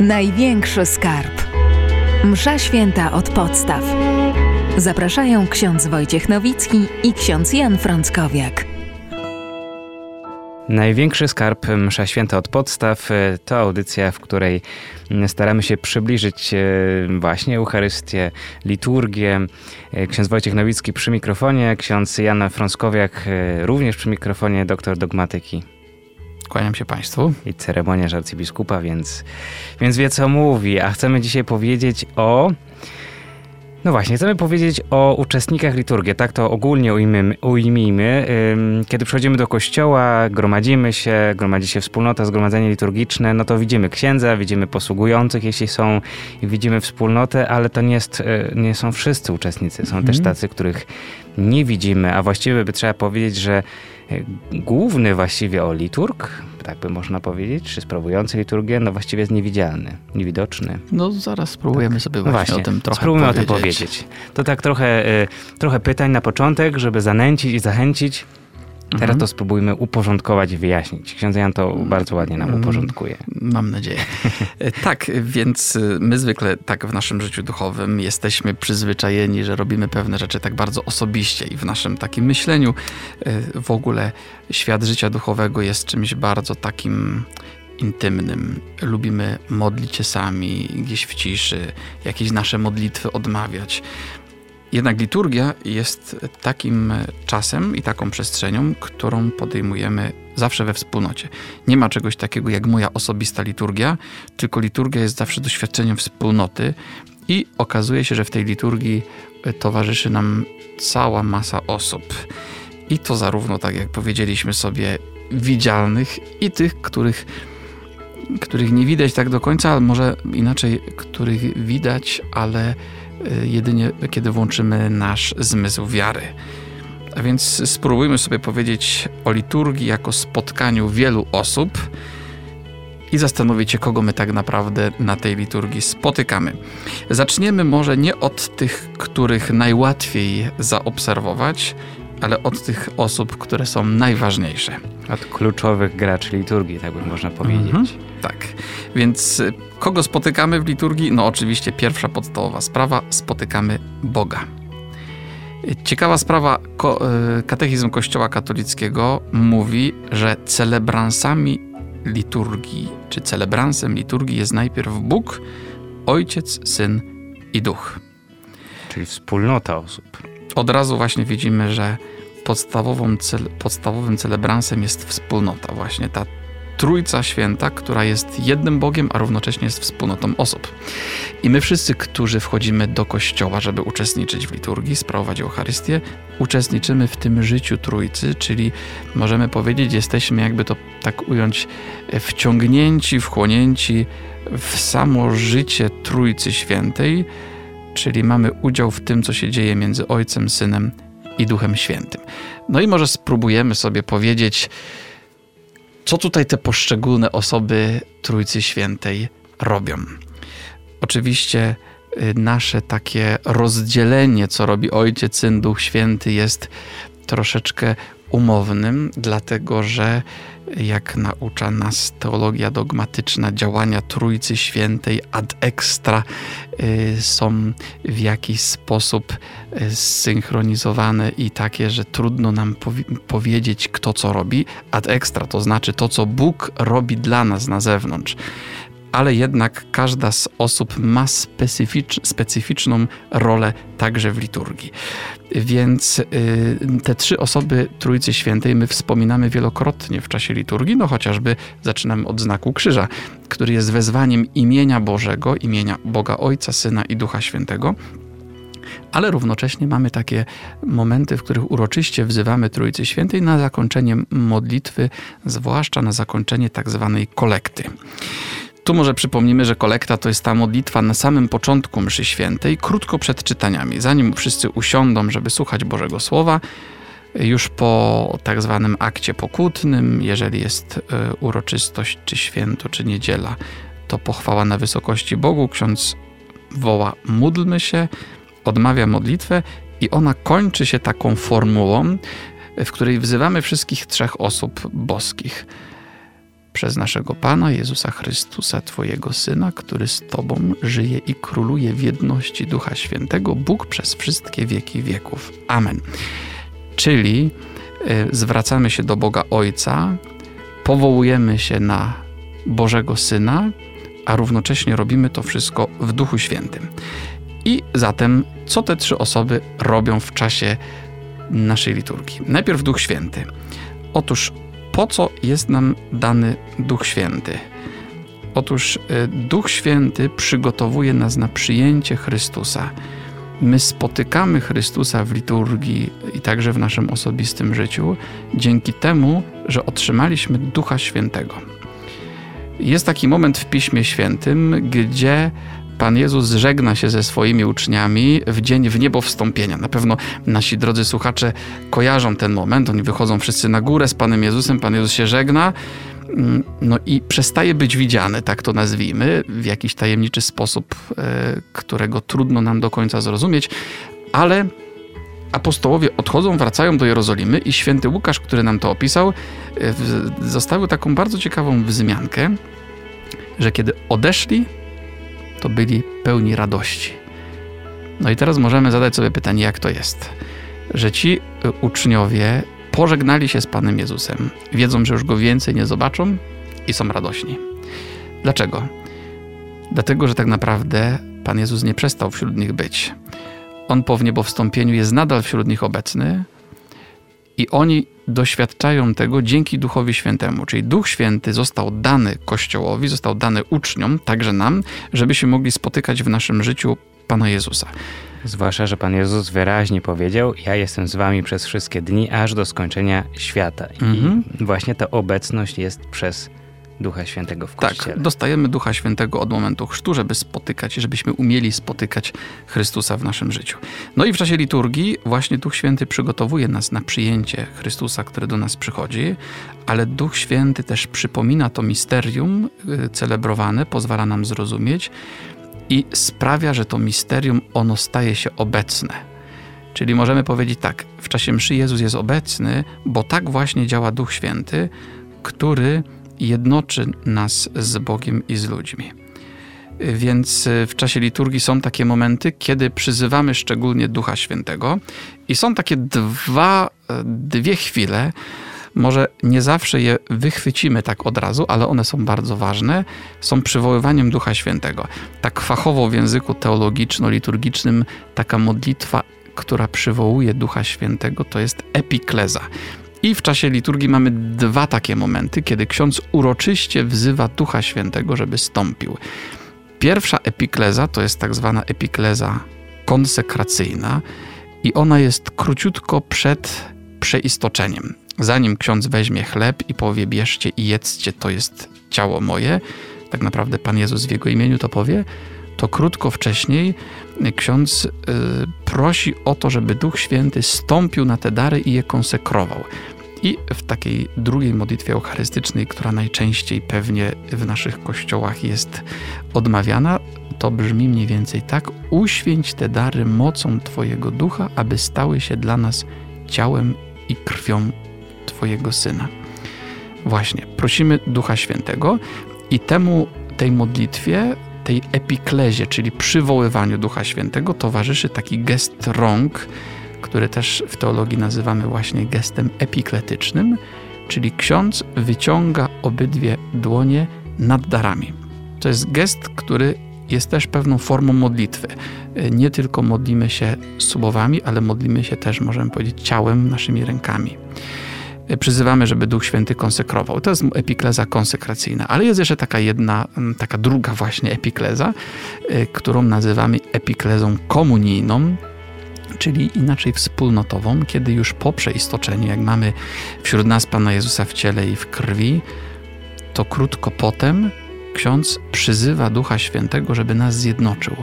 Największy skarb. Msza święta od podstaw. Zapraszają ksiądz Wojciech Nowicki i ksiądz Jan Frąckowiak. Największy skarb Msza Święta od podstaw e, to audycja, w której staramy się przybliżyć e, właśnie Eucharystię, liturgię. E, ksiądz Wojciech Nowicki przy mikrofonie, ksiądz Jan Frąckowiak również przy mikrofonie, doktor dogmatyki. Kłaniam się Państwu. I ceremoniarz arcybiskupa, więc, więc wie co mówi. A chcemy dzisiaj powiedzieć o no właśnie, chcemy powiedzieć o uczestnikach liturgii, tak to ogólnie ujmijmy. ujmijmy. Kiedy przychodzimy do kościoła, gromadzimy się, gromadzi się wspólnota, zgromadzenie liturgiczne, no to widzimy księdza, widzimy posługujących, jeśli są, i widzimy wspólnotę, ale to nie, jest, y, nie są wszyscy uczestnicy. Są mhm. też tacy, których nie widzimy, a właściwie by trzeba powiedzieć, że y, główny właściwie o liturg, tak by można powiedzieć, czy sprawujący liturgię, no właściwie jest niewidzialny, niewidoczny. No zaraz spróbujemy tak. sobie no właśnie, o tym trochę spróbujmy powiedzieć. o tym powiedzieć. To tak trochę, y, trochę pytań na początek, żeby zanęcić i zachęcić. Teraz mhm. to spróbujmy uporządkować i wyjaśnić. Ksiądz Jan to bardzo ładnie nam mm, uporządkuje. Mam nadzieję. E, tak, więc y, my zwykle tak w naszym życiu duchowym jesteśmy przyzwyczajeni, że robimy pewne rzeczy tak bardzo osobiście i w naszym takim myśleniu y, w ogóle świat życia duchowego jest czymś bardzo takim intymnym. Lubimy modlić się sami, gdzieś w ciszy, jakieś nasze modlitwy odmawiać. Jednak liturgia jest takim czasem i taką przestrzenią, którą podejmujemy zawsze we wspólnocie. Nie ma czegoś takiego jak moja osobista liturgia, tylko liturgia jest zawsze doświadczeniem wspólnoty i okazuje się, że w tej liturgii towarzyszy nam cała masa osób. I to zarówno, tak jak powiedzieliśmy sobie, widzialnych i tych, których, których nie widać tak do końca, ale może inaczej, których widać, ale jedynie kiedy włączymy nasz zmysł wiary. A więc spróbujmy sobie powiedzieć o liturgii jako spotkaniu wielu osób i zastanowić się, kogo my tak naprawdę na tej liturgii spotykamy. Zaczniemy może nie od tych, których najłatwiej zaobserwować, ale od tych osób, które są najważniejsze. Od kluczowych graczy liturgii, tak by można powiedzieć. Mhm. Tak. Więc y, kogo spotykamy w liturgii? No oczywiście pierwsza podstawowa sprawa, spotykamy Boga. Ciekawa sprawa, y, katechizm Kościoła katolickiego mówi, że celebransami liturgii, czy celebransem liturgii jest najpierw Bóg, Ojciec, Syn i Duch. Czyli wspólnota osób. Od razu właśnie widzimy, że podstawowym celebransem jest wspólnota, właśnie ta Trójca Święta, która jest jednym Bogiem, a równocześnie jest wspólnotą osób. I my wszyscy, którzy wchodzimy do kościoła, żeby uczestniczyć w liturgii, sprawować Eucharystię, uczestniczymy w tym życiu Trójcy, czyli możemy powiedzieć, jesteśmy, jakby to tak ująć, wciągnięci, wchłonięci w samo życie Trójcy Świętej, czyli mamy udział w tym, co się dzieje między Ojcem, Synem i Duchem Świętym. No i może spróbujemy sobie powiedzieć, co tutaj te poszczególne osoby Trójcy Świętej robią. Oczywiście y, nasze takie rozdzielenie, co robi Ojciec, Syn, Duch Święty, jest troszeczkę umownym, dlatego że jak naucza nas teologia dogmatyczna, działania Trójcy Świętej ad extra y, są w jakiś sposób y, zsynchronizowane i takie, że trudno nam powi powiedzieć, kto co robi. Ad extra to znaczy to, co Bóg robi dla nas na zewnątrz ale jednak każda z osób ma specyficz, specyficzną rolę także w liturgii. Więc y, te trzy osoby Trójcy Świętej my wspominamy wielokrotnie w czasie liturgii, no chociażby zaczynamy od znaku krzyża, który jest wezwaniem imienia Bożego, imienia Boga Ojca, Syna i Ducha Świętego, ale równocześnie mamy takie momenty, w których uroczyście wzywamy Trójcy Świętej na zakończenie modlitwy, zwłaszcza na zakończenie tak zwanej kolekty. Tu może przypomnimy, że kolekta to jest ta modlitwa na samym początku mszy świętej, krótko przed czytaniami, zanim wszyscy usiądą, żeby słuchać Bożego Słowa, już po tak zwanym akcie pokutnym, jeżeli jest e, uroczystość, czy święto, czy niedziela, to pochwała na wysokości Bogu. Ksiądz woła: módlmy się, odmawia modlitwę, i ona kończy się taką formułą, w której wzywamy wszystkich trzech osób boskich przez naszego Pana Jezusa Chrystusa, Twojego Syna, który z Tobą żyje i króluje w jedności Ducha Świętego, Bóg przez wszystkie wieki wieków. Amen. Czyli y, zwracamy się do Boga Ojca, powołujemy się na Bożego Syna, a równocześnie robimy to wszystko w Duchu Świętym. I zatem, co te trzy osoby robią w czasie naszej liturgii? Najpierw Duch Święty. Otóż po co jest nam dany Duch Święty? Otóż e, Duch Święty przygotowuje nas na przyjęcie Chrystusa. My spotykamy Chrystusa w liturgii i także w naszym osobistym życiu dzięki temu, że otrzymaliśmy Ducha Świętego. Jest taki moment w Piśmie Świętym, gdzie Pan Jezus żegna się ze swoimi uczniami w dzień w niebo wstąpienia. Na pewno nasi drodzy słuchacze kojarzą ten moment. Oni wychodzą wszyscy na górę z Panem Jezusem, Pan Jezus się żegna. Mm, no i przestaje być widziany, tak to nazwijmy, w jakiś tajemniczy sposób, e, którego trudno nam do końca zrozumieć, ale apostołowie odchodzą, wracają do Jerozolimy i święty Łukasz, który nam to opisał, e, zostawił taką bardzo ciekawą wzmiankę, że kiedy odeszli, to byli pełni radości. No i teraz możemy zadać sobie pytanie, jak to jest, że ci y, uczniowie pożegnali się z Panem Jezusem, wiedzą, że już go więcej nie zobaczą i są radośni. Dlaczego? Dlatego, że tak naprawdę Pan Jezus nie przestał wśród nich być. On po wniebowstąpieniu jest nadal wśród nich obecny i oni doświadczają tego dzięki Duchowi Świętemu. Czyli Duch Święty został dany Kościołowi, został dany uczniom, także nam, żebyśmy mogli spotykać w naszym życiu Pana Jezusa. Zwłaszcza, że Pan Jezus wyraźnie powiedział: Ja jestem z Wami przez wszystkie dni, aż do skończenia świata. Mhm. I właśnie ta obecność jest przez Ducha Świętego w tak, Kościele. Tak, dostajemy Ducha Świętego od momentu chrztu, żeby spotykać, żebyśmy umieli spotykać Chrystusa w naszym życiu. No i w czasie liturgii właśnie Duch Święty przygotowuje nas na przyjęcie Chrystusa, który do nas przychodzi, ale Duch Święty też przypomina to misterium y, celebrowane, pozwala nam zrozumieć i sprawia, że to misterium ono staje się obecne. Czyli możemy powiedzieć tak, w czasie mszy Jezus jest obecny, bo tak właśnie działa Duch Święty, który jednoczy nas z Bogiem i z ludźmi. Więc e, w czasie liturgii są takie momenty, kiedy przyzywamy szczególnie Ducha Świętego, i są takie dwa, e, dwie chwile. Może nie zawsze je wychwycimy tak od razu, ale one są bardzo ważne. Są przywoływaniem Ducha Świętego. Tak fachowo w języku teologiczno-liturgicznym taka modlitwa która przywołuje Ducha Świętego, to jest epikleza. I w czasie liturgii mamy dwa takie momenty, kiedy ksiądz uroczyście wzywa Ducha Świętego, żeby stąpił. Pierwsza epikleza to jest tak zwana epikleza konsekracyjna i ona jest króciutko przed przeistoczeniem. Zanim ksiądz weźmie chleb i powie bierzcie i jedzcie, to jest ciało moje, tak naprawdę Pan Jezus w Jego imieniu to powie, to krótko wcześniej ksiądz y, prosi o to, żeby Duch Święty stąpił na te dary i je konsekrował. I w takiej drugiej modlitwie eucharystycznej, która najczęściej pewnie w naszych kościołach jest odmawiana, to brzmi mniej więcej tak: Uświęć te dary mocą Twojego ducha, aby stały się dla nas ciałem i krwią Twojego syna. Właśnie, prosimy Ducha Świętego i temu tej modlitwie tej epiklezie, czyli przywoływaniu Ducha Świętego, towarzyszy taki gest rąk, który też w teologii nazywamy właśnie gestem epikletycznym, czyli ksiądz wyciąga obydwie dłonie nad darami. To jest gest, który jest też pewną formą modlitwy. Nie tylko modlimy się słowami, ale modlimy się też, możemy powiedzieć, ciałem, naszymi rękami przyzywamy, żeby Duch Święty konsekrował. To jest epikleza konsekracyjna, ale jest jeszcze taka jedna, taka druga właśnie epikleza, y, którą nazywamy epiklezą komunijną, czyli inaczej wspólnotową, kiedy już po przeistoczeniu, jak mamy wśród nas Pana Jezusa w ciele i w krwi, to krótko potem ksiądz przyzywa Ducha Świętego, żeby nas zjednoczył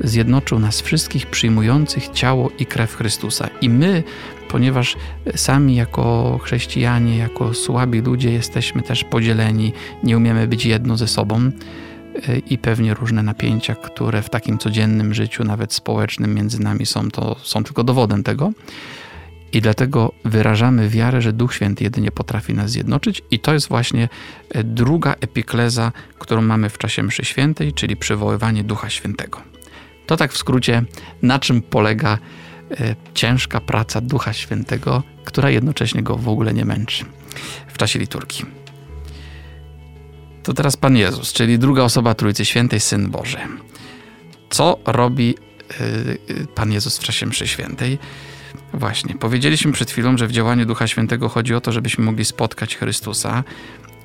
zjednoczył nas wszystkich przyjmujących ciało i krew Chrystusa. I my, ponieważ sami jako chrześcijanie, jako słabi ludzie jesteśmy też podzieleni, nie umiemy być jedno ze sobą e, i pewnie różne napięcia, które w takim codziennym życiu, nawet społecznym między nami są, to są tylko dowodem tego. I dlatego wyrażamy wiarę, że Duch Święty jedynie potrafi nas zjednoczyć, i to jest właśnie e, druga epikleza, którą mamy w czasie Mszy Świętej, czyli przywoływanie Ducha Świętego. To tak w skrócie, na czym polega e, ciężka praca Ducha Świętego, która jednocześnie go w ogóle nie męczy w czasie liturgii. To teraz Pan Jezus, czyli druga osoba Trójcy Świętej, Syn Boży. Co robi e, Pan Jezus w czasie Mszy Świętej? Właśnie, powiedzieliśmy przed chwilą, że w działaniu Ducha Świętego chodzi o to, żebyśmy mogli spotkać Chrystusa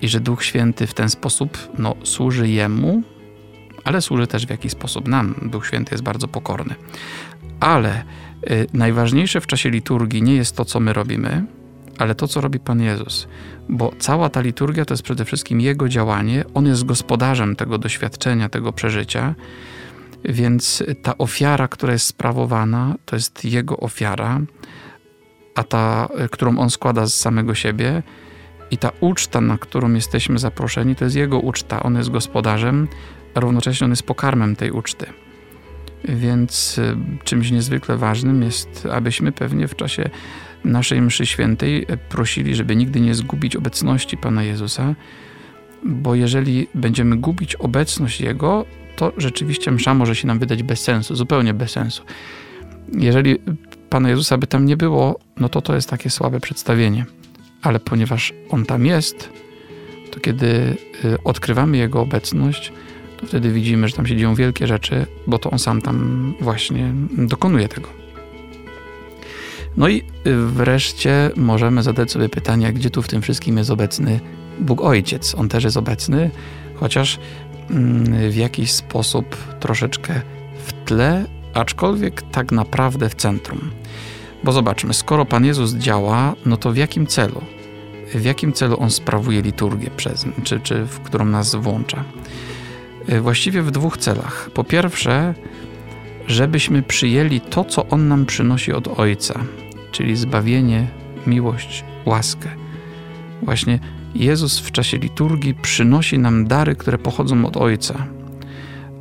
i że Duch Święty w ten sposób no, służy Jemu, ale służy też w jakiś sposób nam. Duch Święty jest bardzo pokorny. Ale y, najważniejsze w czasie liturgii nie jest to, co my robimy, ale to, co robi Pan Jezus. Bo cała ta liturgia to jest przede wszystkim Jego działanie. On jest gospodarzem tego doświadczenia, tego przeżycia. Więc ta ofiara, która jest sprawowana, to jest Jego ofiara, a ta, którą On składa z samego siebie, i ta uczta, na którą jesteśmy zaproszeni, to jest Jego uczta. On jest gospodarzem, a równocześnie On jest pokarmem tej uczty. Więc y, czymś niezwykle ważnym jest, abyśmy pewnie w czasie naszej mszy świętej prosili, żeby nigdy nie zgubić obecności Pana Jezusa, bo jeżeli będziemy gubić obecność Jego, to rzeczywiście msza może się nam wydać bez sensu, zupełnie bez sensu. Jeżeli Pana Jezusa by tam nie było, no to to jest takie słabe przedstawienie. Ale ponieważ On tam jest, to kiedy y, odkrywamy Jego obecność, wtedy widzimy, że tam się dzieją wielkie rzeczy, bo to On sam tam właśnie dokonuje tego. No i y, wreszcie możemy zadać sobie pytanie, gdzie tu w tym wszystkim jest obecny Bóg Ojciec. On też jest obecny, chociaż Mm, w jakiś sposób troszeczkę w tle, aczkolwiek tak naprawdę w centrum. Bo zobaczmy, skoro Pan Jezus działa, no to w jakim celu? W jakim celu On sprawuje liturgię, przez, czy, czy w którą nas włącza? Y, właściwie w dwóch celach. Po pierwsze, żebyśmy przyjęli to, co On nam przynosi od Ojca, czyli zbawienie, miłość, łaskę. Właśnie Jezus w czasie liturgii przynosi nam dary, które pochodzą od Ojca.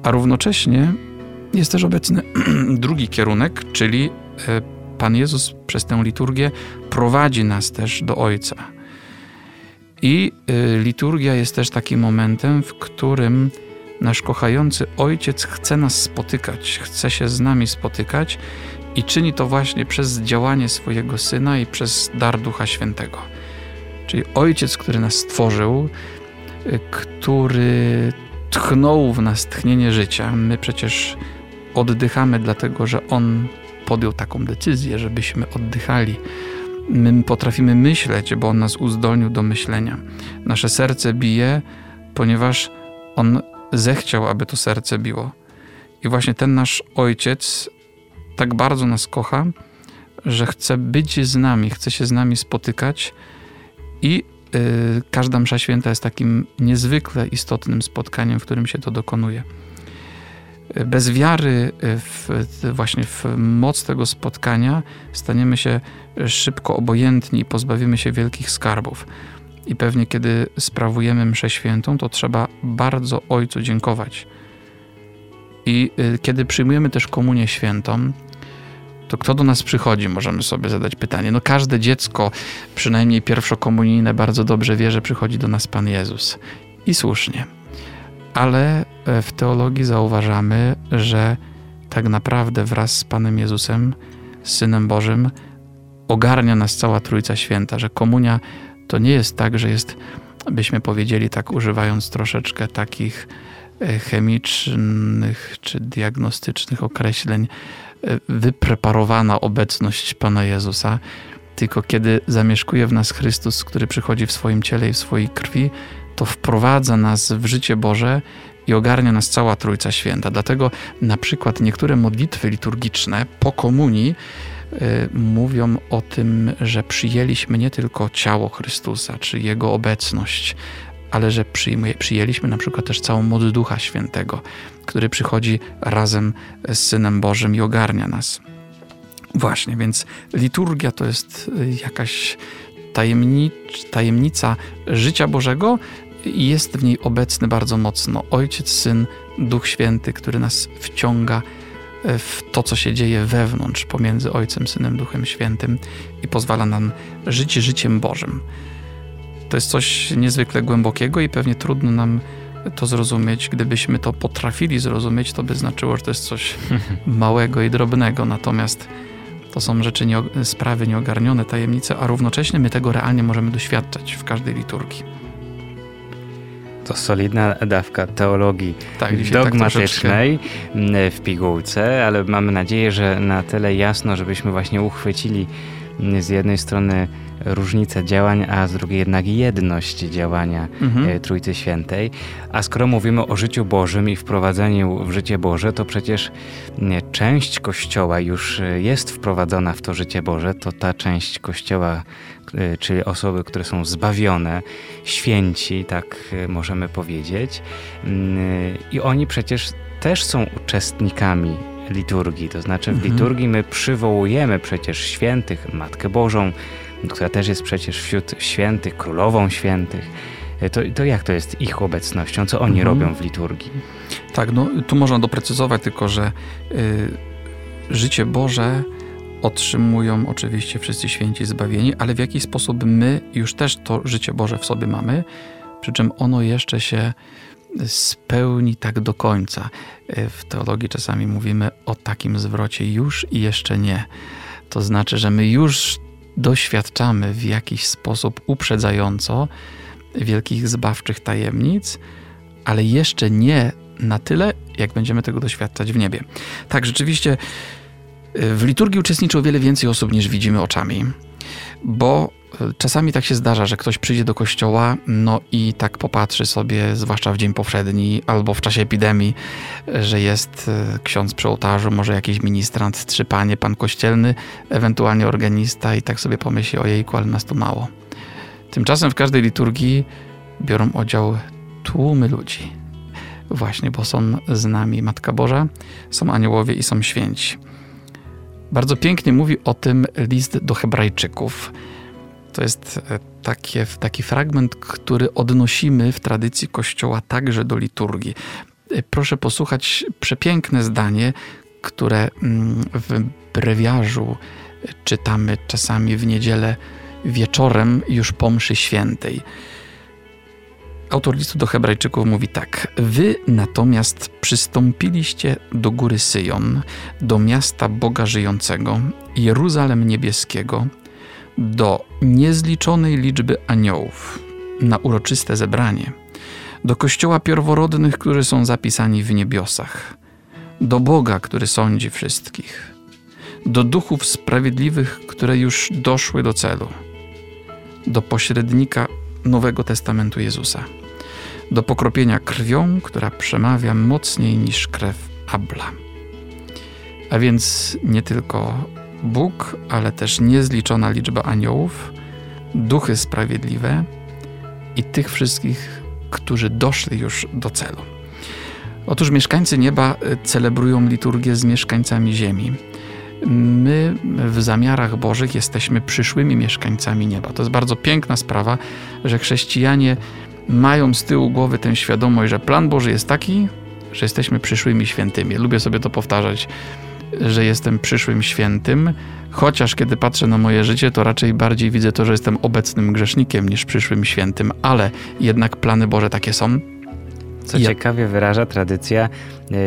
A równocześnie jest też obecny drugi kierunek, czyli e, Pan Jezus przez tę liturgię prowadzi nas też do Ojca. I e, liturgia jest też takim momentem, w którym nasz kochający Ojciec chce nas spotykać, chce się z nami spotykać i czyni to właśnie przez działanie swojego Syna i przez dar Ducha Świętego. Czyli ojciec, który nas stworzył, y, który tchnął w nas tchnienie życia. My przecież oddychamy, dlatego że on podjął taką decyzję, żebyśmy oddychali. My potrafimy myśleć, bo on nas uzdolnił do myślenia. Nasze serce bije, ponieważ on zechciał, aby to serce biło. I właśnie ten nasz ojciec tak bardzo nas kocha, że chce być z nami, chce się z nami spotykać i y, każda msza święta jest takim niezwykle istotnym spotkaniem, w którym się to dokonuje. Bez wiary w, właśnie w moc tego spotkania staniemy się szybko obojętni i pozbawimy się wielkich skarbów. I pewnie kiedy sprawujemy mszę świętą, to trzeba bardzo Ojcu dziękować. I y, kiedy przyjmujemy też komunię świętą, to kto do nas przychodzi, możemy sobie zadać pytanie. No każde dziecko, przynajmniej pierwszokomunijne, bardzo dobrze wie, że przychodzi do nas Pan Jezus. I słusznie. Ale e, w teologii zauważamy, że tak naprawdę wraz z Panem Jezusem, Synem Bożym, ogarnia nas cała Trójca Święta, że komunia to nie jest tak, że jest, byśmy powiedzieli tak, używając troszeczkę takich e, chemicznych czy diagnostycznych określeń, wypreparowana obecność Pana Jezusa, tylko kiedy zamieszkuje w nas Chrystus, który przychodzi w swoim ciele i w swojej krwi, to wprowadza nas w życie Boże i ogarnia nas cała Trójca Święta. Dlatego na przykład niektóre modlitwy liturgiczne po komunii mówią o tym, że przyjęliśmy nie tylko ciało Chrystusa, czy Jego obecność, ale że przyjęliśmy na przykład też całą moc Ducha Świętego, który przychodzi razem z Synem Bożym i ogarnia nas. Właśnie, więc liturgia to jest y, jakaś tajemnicz, tajemnica życia Bożego i jest w niej obecny bardzo mocno Ojciec, Syn, Duch Święty, który nas wciąga w to, co się dzieje wewnątrz, pomiędzy Ojcem, Synem, Duchem Świętym i pozwala nam żyć życiem Bożym. To jest coś niezwykle głębokiego i pewnie trudno nam to zrozumieć. Gdybyśmy to potrafili zrozumieć, to by znaczyło, że to jest coś małego i drobnego. Natomiast to są rzeczy, nie, sprawy nieogarnione, tajemnice, a równocześnie my tego realnie możemy doświadczać w każdej liturgii. To solidna dawka teologii tak, tak dogmatycznej tak w pigułce, ale mamy nadzieję, że na tyle jasno, żebyśmy właśnie uchwycili z jednej strony różnicę działań, a z drugiej jednak jedność działania mhm. E, Trójcy Świętej. A skoro mówimy o życiu Bożym i wprowadzeniu w życie Boże, to przecież część Kościoła już e, jest wprowadzona w to życie Boże. To ta część Kościoła, e, czyli osoby, które są zbawione, święci, tak możemy powiedzieć. Mm, I oni przecież też są uczestnikami liturgii. To znaczy w mhm. liturgii my przywołujemy przecież świętych, Matkę Bożą, która też jest przecież wśród świętych, królową świętych. E, to, to jak to jest ich obecnością? Co oni mhm. robią w liturgii? Tak, no tu można doprecyzować tylko, że y, życie Boże otrzymują oczywiście wszyscy święci zbawieni, ale w jaki sposób my już też to życie Boże w sobie mamy, przy czym ono jeszcze się spełni tak do końca. E, w teologii czasami mówimy o takim zwrocie już i jeszcze nie. To znaczy, że my już doświadczamy w jakiś sposób uprzedzająco wielkich zbawczych tajemnic, ale jeszcze nie na tyle, jak będziemy tego doświadczać w niebie. Tak, rzeczywiście e, w liturgii uczestniczy o wiele więcej osób niż widzimy oczami, bo Czasami tak się zdarza, że ktoś przyjdzie do kościoła, no i tak popatrzy sobie, zwłaszcza w dzień powszedni albo w czasie epidemii, że jest e, ksiądz przy ołtarzu, może jakiś ministrant, trzy panie, pan kościelny, ewentualnie organista i tak sobie pomyśli, ojejku, ale nas to mało. Tymczasem w każdej liturgii biorą udział tłumy ludzi. Właśnie, bo są z nami Matka Boża, są aniołowie i są święci. Bardzo pięknie mówi o tym list do Hebrajczyków. To jest e, takie, taki fragment, który odnosimy w tradycji Kościoła także do liturgii. E, proszę posłuchać przepiękne zdanie, które mm, w brewiarzu czytamy czasami w niedzielę wieczorem już po mszy świętej. Autor listu do Hebrajczyków mówi tak: Wy natomiast przystąpiliście do góry Syjon, do miasta Boga żyjącego, Jeruzalem niebieskiego, do niezliczonej liczby aniołów na uroczyste zebranie, do kościoła pierworodnych, którzy są zapisani w niebiosach, do Boga, który sądzi wszystkich, do duchów sprawiedliwych, które już doszły do celu, do pośrednika Nowego Testamentu Jezusa, do pokropienia krwią, która przemawia mocniej niż krew Abla. A więc nie tylko Bóg, ale też niezliczona liczba aniołów, duchy sprawiedliwe i tych wszystkich, którzy doszli już do celu. Otóż mieszkańcy nieba e, celebrują liturgię z mieszkańcami ziemi. My w zamiarach Bożych jesteśmy przyszłymi mieszkańcami nieba. To jest bardzo piękna sprawa, że chrześcijanie mają z tyłu głowy tę świadomość, że plan Boży jest taki, że jesteśmy przyszłymi świętymi. Lubię sobie to powtarzać że jestem przyszłym świętym, chociaż kiedy patrzę na moje życie, to raczej bardziej widzę to, że jestem obecnym grzesznikiem niż przyszłym świętym, ale jednak plany Boże takie są. Co ja... ciekawie wyraża tradycja yy,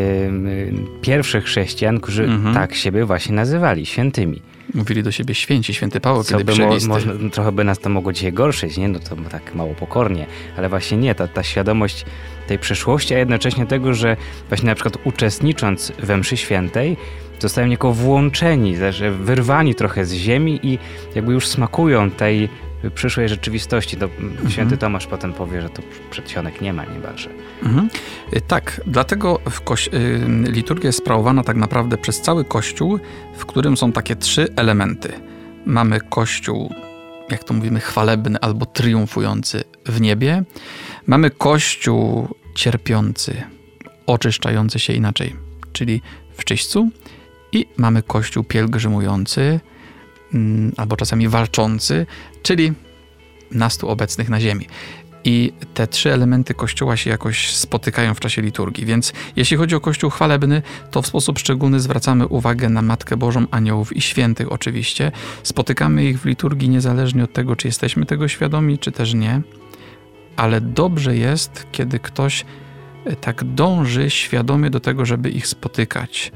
pierwszych chrześcijan, którzy mhm. tak siebie właśnie nazywali świętymi. Mówili do siebie święci, święty Paweł, Co kiedy by mo, można, Trochę by nas to mogło dzisiaj gorszyć, nie? No to tak mało pokornie, ale właśnie nie, ta, ta świadomość tej przeszłości, a jednocześnie tego, że właśnie na przykład uczestnicząc we mszy świętej, zostają niejako włączeni, że wyrwani trochę z ziemi i jakby już smakują tej przyszłej rzeczywistości. To mhm. Święty Tomasz potem powie, że to przedsionek nie ma niemalże. Mhm. Y, tak, dlatego y, liturgia jest sprawowana tak naprawdę przez cały Kościół, w którym są takie trzy elementy. Mamy Kościół, jak to mówimy, chwalebny albo triumfujący w niebie. Mamy Kościół cierpiący, oczyszczający się inaczej, czyli w czyśćcu. I mamy kościół pielgrzymujący, albo czasami walczący, czyli nas tu obecnych na ziemi. i te trzy elementy Kościoła się jakoś spotykają w czasie liturgii. Więc jeśli chodzi o Kościół chwalebny, to w sposób szczególny zwracamy uwagę na Matkę Bożą, aniołów i świętych oczywiście. Spotykamy ich w liturgii niezależnie od tego, czy jesteśmy tego świadomi, czy też nie. Ale dobrze jest, kiedy ktoś e, tak dąży świadomie do tego, żeby ich spotykać,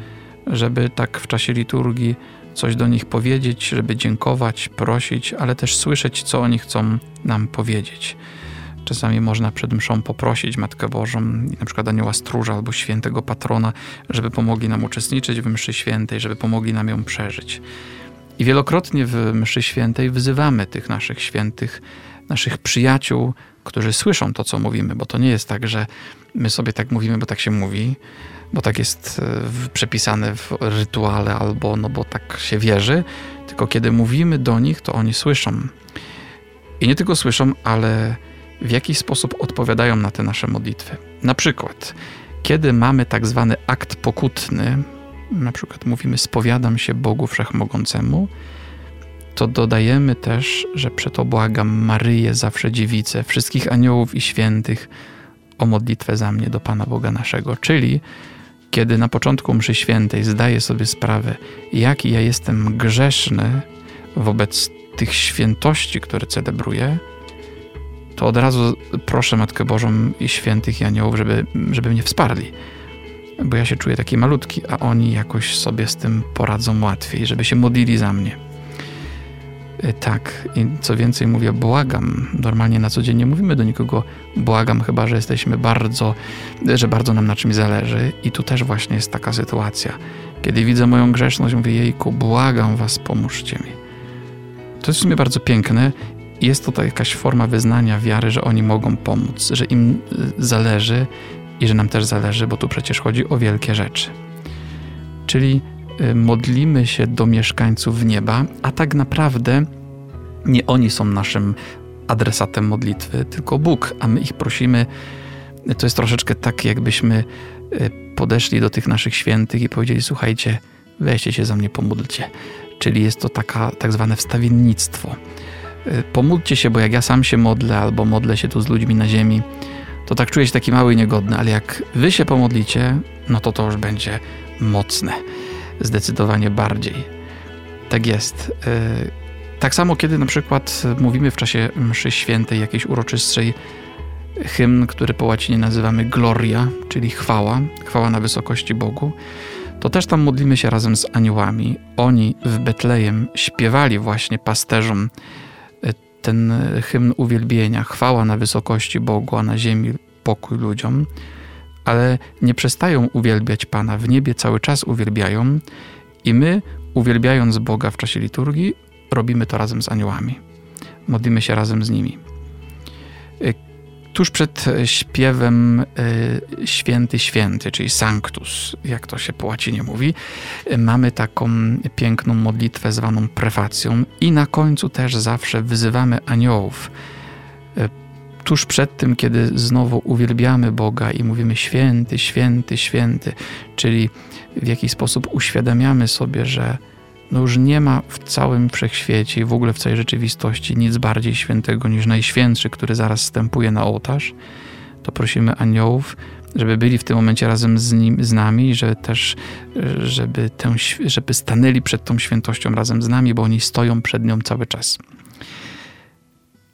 żeby tak w czasie liturgii coś do nich powiedzieć, żeby dziękować, prosić, ale też słyszeć, co oni chcą nam powiedzieć. Czasami można przed mszą poprosić Matkę Bożą, na przykład anioła stróża albo świętego patrona, żeby pomogli nam uczestniczyć w mszy świętej, żeby pomogli nam ją przeżyć. I wielokrotnie w mszy świętej wyzywamy tych naszych świętych, naszych przyjaciół, którzy słyszą to, co mówimy, bo to nie jest tak, że my sobie tak mówimy, bo tak się mówi, bo tak jest e, przepisane w rytuale albo no bo tak się wierzy, tylko kiedy mówimy do nich, to oni słyszą. I nie tylko słyszą, ale w jakiś sposób odpowiadają na te nasze modlitwy. Na przykład, kiedy mamy tak zwany akt pokutny, na przykład mówimy spowiadam się Bogu Wszechmogącemu, to dodajemy też, że przeto błagam Maryję, zawsze dziewicę, wszystkich aniołów i świętych o modlitwę za mnie do Pana Boga naszego. Czyli kiedy na początku mszy świętej zdaję sobie sprawę, jaki ja jestem grzeszny wobec tych świętości, które celebruję, to od razu proszę Matkę Bożą i świętych i aniołów, żeby, żeby mnie wsparli. Bo ja się czuję taki malutki, a oni jakoś sobie z tym poradzą łatwiej, żeby się modlili za mnie. E, tak, i co więcej mówię, błagam. Normalnie na co dzień nie mówimy do nikogo błagam, chyba że jesteśmy bardzo, że bardzo nam na czymś zależy. I tu też właśnie jest taka sytuacja. Kiedy widzę moją grzeszność, mówię jejku, błagam was, pomóżcie mi. To jest w sumie bardzo piękne jest to jakaś forma wyznania wiary, że oni mogą pomóc, że im y, zależy i że nam też zależy, bo tu przecież chodzi o wielkie rzeczy. Czyli modlimy się do mieszkańców nieba, a tak naprawdę nie oni są naszym adresatem modlitwy, tylko Bóg, a my ich prosimy. To jest troszeczkę tak, jakbyśmy y, podeszli do tych naszych świętych i powiedzieli: Słuchajcie, weźcie się za mnie, pomódlcie. Czyli jest to taka, tak zwane wstawiennictwo. Y, pomódlcie się, bo jak ja sam się modlę albo modlę się tu z ludźmi na ziemi, to tak czuję się taki mały i niegodny, ale jak wy się pomodlicie, no to to już będzie mocne. Zdecydowanie bardziej. Tak jest. Y, tak samo, kiedy na przykład mówimy w czasie mszy świętej, jakiejś uroczystszej, hymn, który po łacinie nazywamy Gloria, czyli chwała, chwała na wysokości Bogu, to też tam modlimy się razem z aniołami. Oni w Betlejem śpiewali właśnie pasterzom ten hymn uwielbienia, chwała na wysokości Bogu, a na ziemi pokój ludziom, ale nie przestają uwielbiać Pana. W niebie cały czas uwielbiają i my, uwielbiając Boga w czasie liturgii, robimy to razem z aniołami. Modlimy się razem z nimi. Tuż przed śpiewem e, Święty Święty, czyli Sanctus, jak to się po łacinie mówi, mamy taką piękną modlitwę zwaną prefacją i na końcu też zawsze wyzywamy aniołów. Tuż przed tym, kiedy znowu uwielbiamy Boga i mówimy święty, święty, święty, czyli w jakiś sposób uświadamiamy sobie, że no już nie ma w całym wszechświecie i w ogóle w całej rzeczywistości nic bardziej świętego niż Najświętszy, który zaraz wstępuje na ołtarz, to prosimy aniołów, żeby byli w tym momencie razem z, nim, z nami, że też, żeby, tę, żeby stanęli przed tą świętością razem z nami, bo oni stoją przed nią cały czas.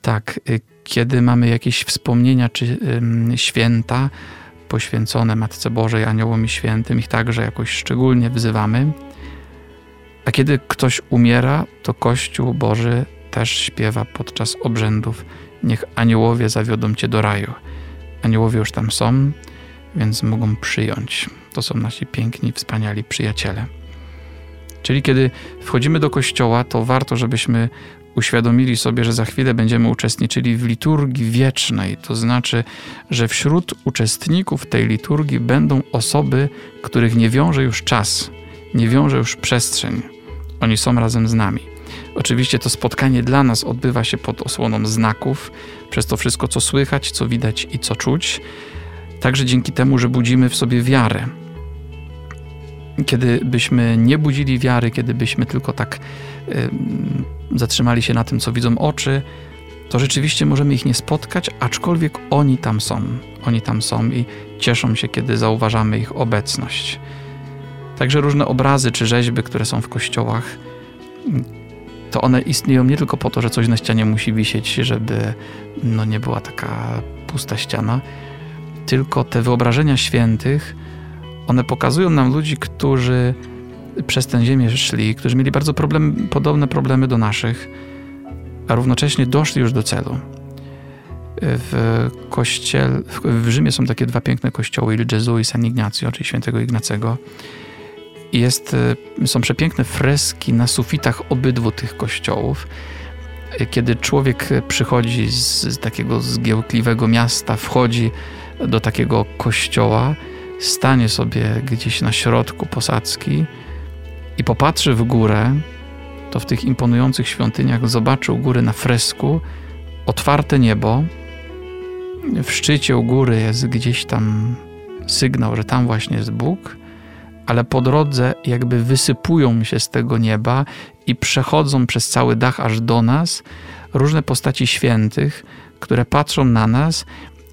Tak, y, kiedy mamy jakieś wspomnienia czy święta poświęcone Matce Bożej, aniołom i świętym, ich także jakoś szczególnie wzywamy, a kiedy ktoś umiera, to Kościół Boży też śpiewa podczas obrzędów: Niech aniołowie zawiodą cię do raju. Aniołowie już tam są, więc mogą przyjąć. To są nasi piękni, wspaniali przyjaciele. Czyli kiedy wchodzimy do kościoła, to warto, żebyśmy uświadomili sobie, że za chwilę będziemy uczestniczyli w liturgii wiecznej. To znaczy, że wśród uczestników tej liturgii będą osoby, których nie wiąże już czas, nie wiąże już przestrzeń oni są razem z nami. Oczywiście to spotkanie dla nas odbywa się pod osłoną znaków, przez to wszystko, co słychać, co widać i co czuć. Także dzięki temu, że budzimy w sobie wiarę. Kiedy byśmy nie budzili wiary, kiedy byśmy tylko tak zatrzymali się na tym, co widzą oczy, to rzeczywiście możemy ich nie spotkać, aczkolwiek oni tam są. Oni tam są i cieszą się, kiedy zauważamy ich obecność. Także różne obrazy czy rzeźby, które są w kościołach, to one istnieją nie tylko po to, że coś na ścianie musi wisieć, żeby no, nie była taka pusta ściana, tylko te wyobrażenia świętych, one pokazują nam ludzi, którzy przez tę ziemię szli, którzy mieli bardzo problem, podobne problemy do naszych, a równocześnie doszli już do celu. W kościele, w Rzymie są takie dwa piękne kościoły, Il Gesù i San Ignacio, czyli świętego Ignacego. Jest, są przepiękne freski na sufitach obydwu tych kościołów. Kiedy człowiek przychodzi z takiego zgiełkliwego miasta, wchodzi do takiego kościoła, stanie sobie gdzieś na środku posadzki i popatrzy w górę, to w tych imponujących świątyniach zobaczył góry na fresku, otwarte niebo. W szczycie u góry jest gdzieś tam sygnał, że tam właśnie jest Bóg, ale po drodze jakby wysypują się z tego nieba i przechodzą przez cały dach aż do nas różne postaci świętych, które patrzą na nas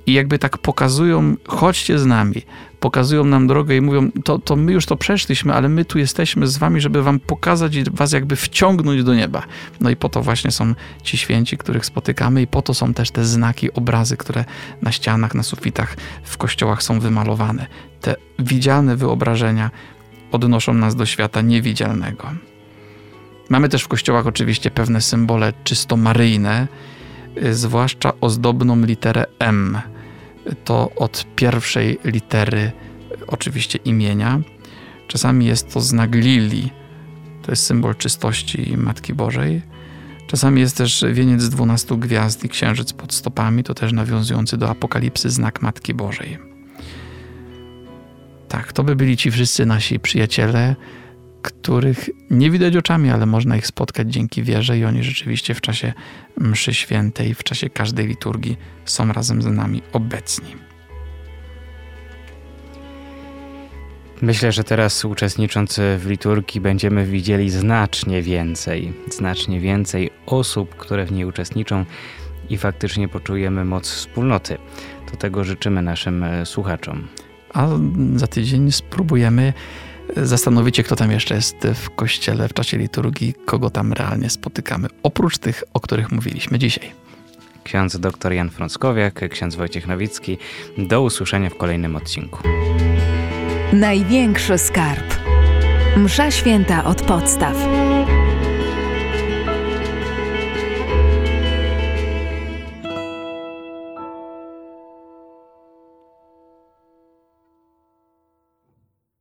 i jakby tak pokazują, chodźcie z nami, pokazują nam drogę i mówią, to, to my już to przeszliśmy, ale my tu jesteśmy z wami, żeby wam pokazać i was jakby wciągnąć do nieba. No i po to właśnie są ci święci, których spotykamy i po to są też te znaki, obrazy, które na ścianach, na sufitach, w kościołach są wymalowane. Te widzialne wyobrażenia odnoszą nas do świata niewidzialnego. Mamy też w kościołach oczywiście pewne symbole czysto maryjne, zwłaszcza ozdobną literę M – to od pierwszej litery oczywiście imienia. Czasami jest to znak lilii, to jest symbol czystości Matki Bożej. Czasami jest też wieniec z dwunastu gwiazd i księżyc pod stopami, to też nawiązujący do apokalipsy znak Matki Bożej. Tak, to by byli ci wszyscy nasi przyjaciele, których nie widać oczami, ale można ich spotkać dzięki wierze i oni rzeczywiście w czasie mszy świętej, w czasie każdej liturgii są razem z nami obecni. Myślę, że teraz uczestnicząc w liturgii będziemy widzieli znacznie więcej, znacznie więcej osób, które w niej uczestniczą i faktycznie poczujemy moc wspólnoty. Do tego życzymy naszym e, słuchaczom. A za tydzień spróbujemy zastanowicie, kto tam jeszcze jest w kościele w czasie liturgii, kogo tam realnie spotykamy, oprócz tych, o których mówiliśmy dzisiaj. Ksiądz dr Jan Frąckowiak, ksiądz Wojciech Nowicki. Do usłyszenia w kolejnym odcinku. Największy skarb. Msza święta od podstaw.